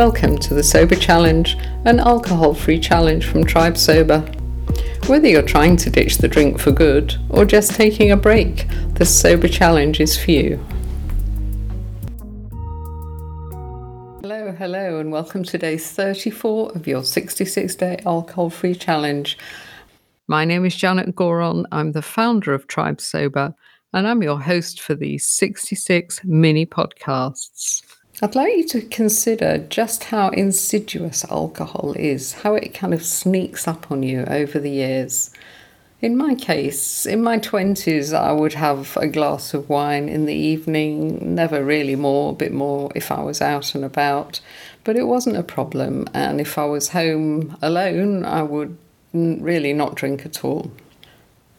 Welcome to the Sober Challenge, an alcohol free challenge from Tribe Sober. Whether you're trying to ditch the drink for good or just taking a break, the Sober Challenge is for you. Hello, hello, and welcome to day 34 of your 66 day alcohol free challenge. My name is Janet Gourand. I'm the founder of Tribe Sober, and I'm your host for these 66 mini podcasts. I'd like you to consider just how insidious alcohol is, how it kind of sneaks up on you over the years. In my case, in my 20s, I would have a glass of wine in the evening, never really more, a bit more if I was out and about, but it wasn't a problem. And if I was home alone, I would really not drink at all.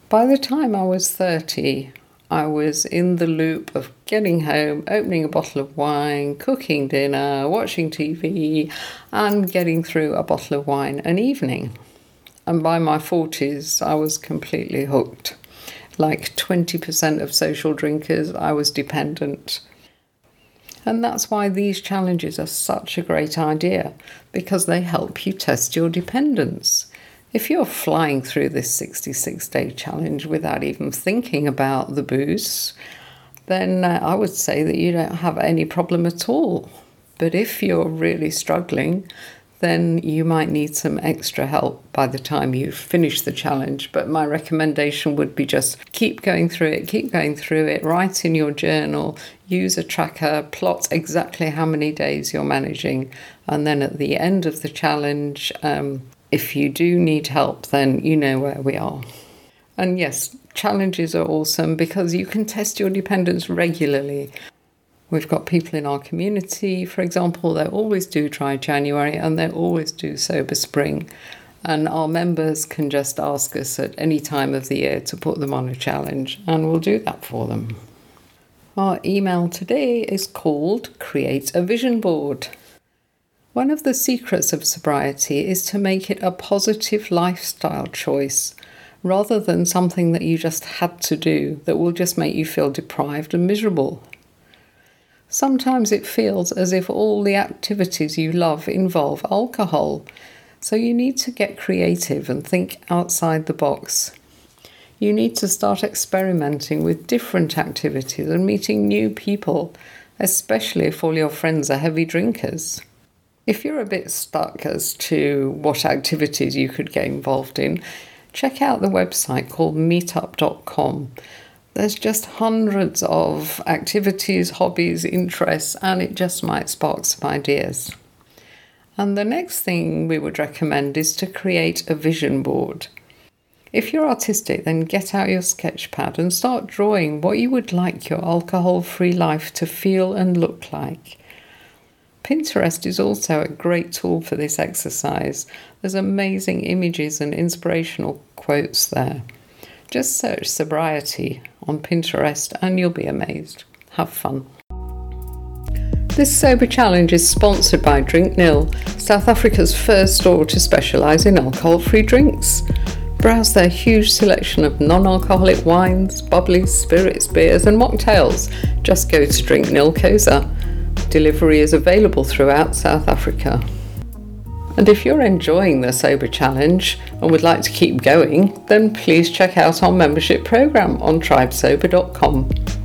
By the time I was 30, I was in the loop of getting home, opening a bottle of wine, cooking dinner, watching TV, and getting through a bottle of wine an evening. And by my 40s, I was completely hooked. Like 20% of social drinkers, I was dependent. And that's why these challenges are such a great idea, because they help you test your dependence. If you're flying through this 66 day challenge without even thinking about the booze, then uh, I would say that you don't have any problem at all. But if you're really struggling, then you might need some extra help by the time you finish the challenge. But my recommendation would be just keep going through it, keep going through it, write in your journal, use a tracker, plot exactly how many days you're managing, and then at the end of the challenge, um, if you do need help, then you know where we are. And yes, challenges are awesome because you can test your dependence regularly. We've got people in our community, for example, they always do dry January and they always do sober spring. And our members can just ask us at any time of the year to put them on a challenge, and we'll do that for them. Our email today is called Create a Vision Board. One of the secrets of sobriety is to make it a positive lifestyle choice rather than something that you just had to do that will just make you feel deprived and miserable. Sometimes it feels as if all the activities you love involve alcohol, so you need to get creative and think outside the box. You need to start experimenting with different activities and meeting new people, especially if all your friends are heavy drinkers. If you're a bit stuck as to what activities you could get involved in, check out the website called meetup.com. There's just hundreds of activities, hobbies, interests, and it just might spark some ideas. And the next thing we would recommend is to create a vision board. If you're artistic, then get out your sketch pad and start drawing what you would like your alcohol free life to feel and look like. Pinterest is also a great tool for this exercise. There's amazing images and inspirational quotes there. Just search sobriety on Pinterest and you'll be amazed. Have fun. This Sober Challenge is sponsored by Drink Nil, South Africa's first store to specialise in alcohol free drinks. Browse their huge selection of non alcoholic wines, bubbly spirits, beers, and mocktails. Just go to Drink Nil Kosa. Delivery is available throughout South Africa. And if you're enjoying the Sober Challenge and would like to keep going, then please check out our membership program on tribesober.com.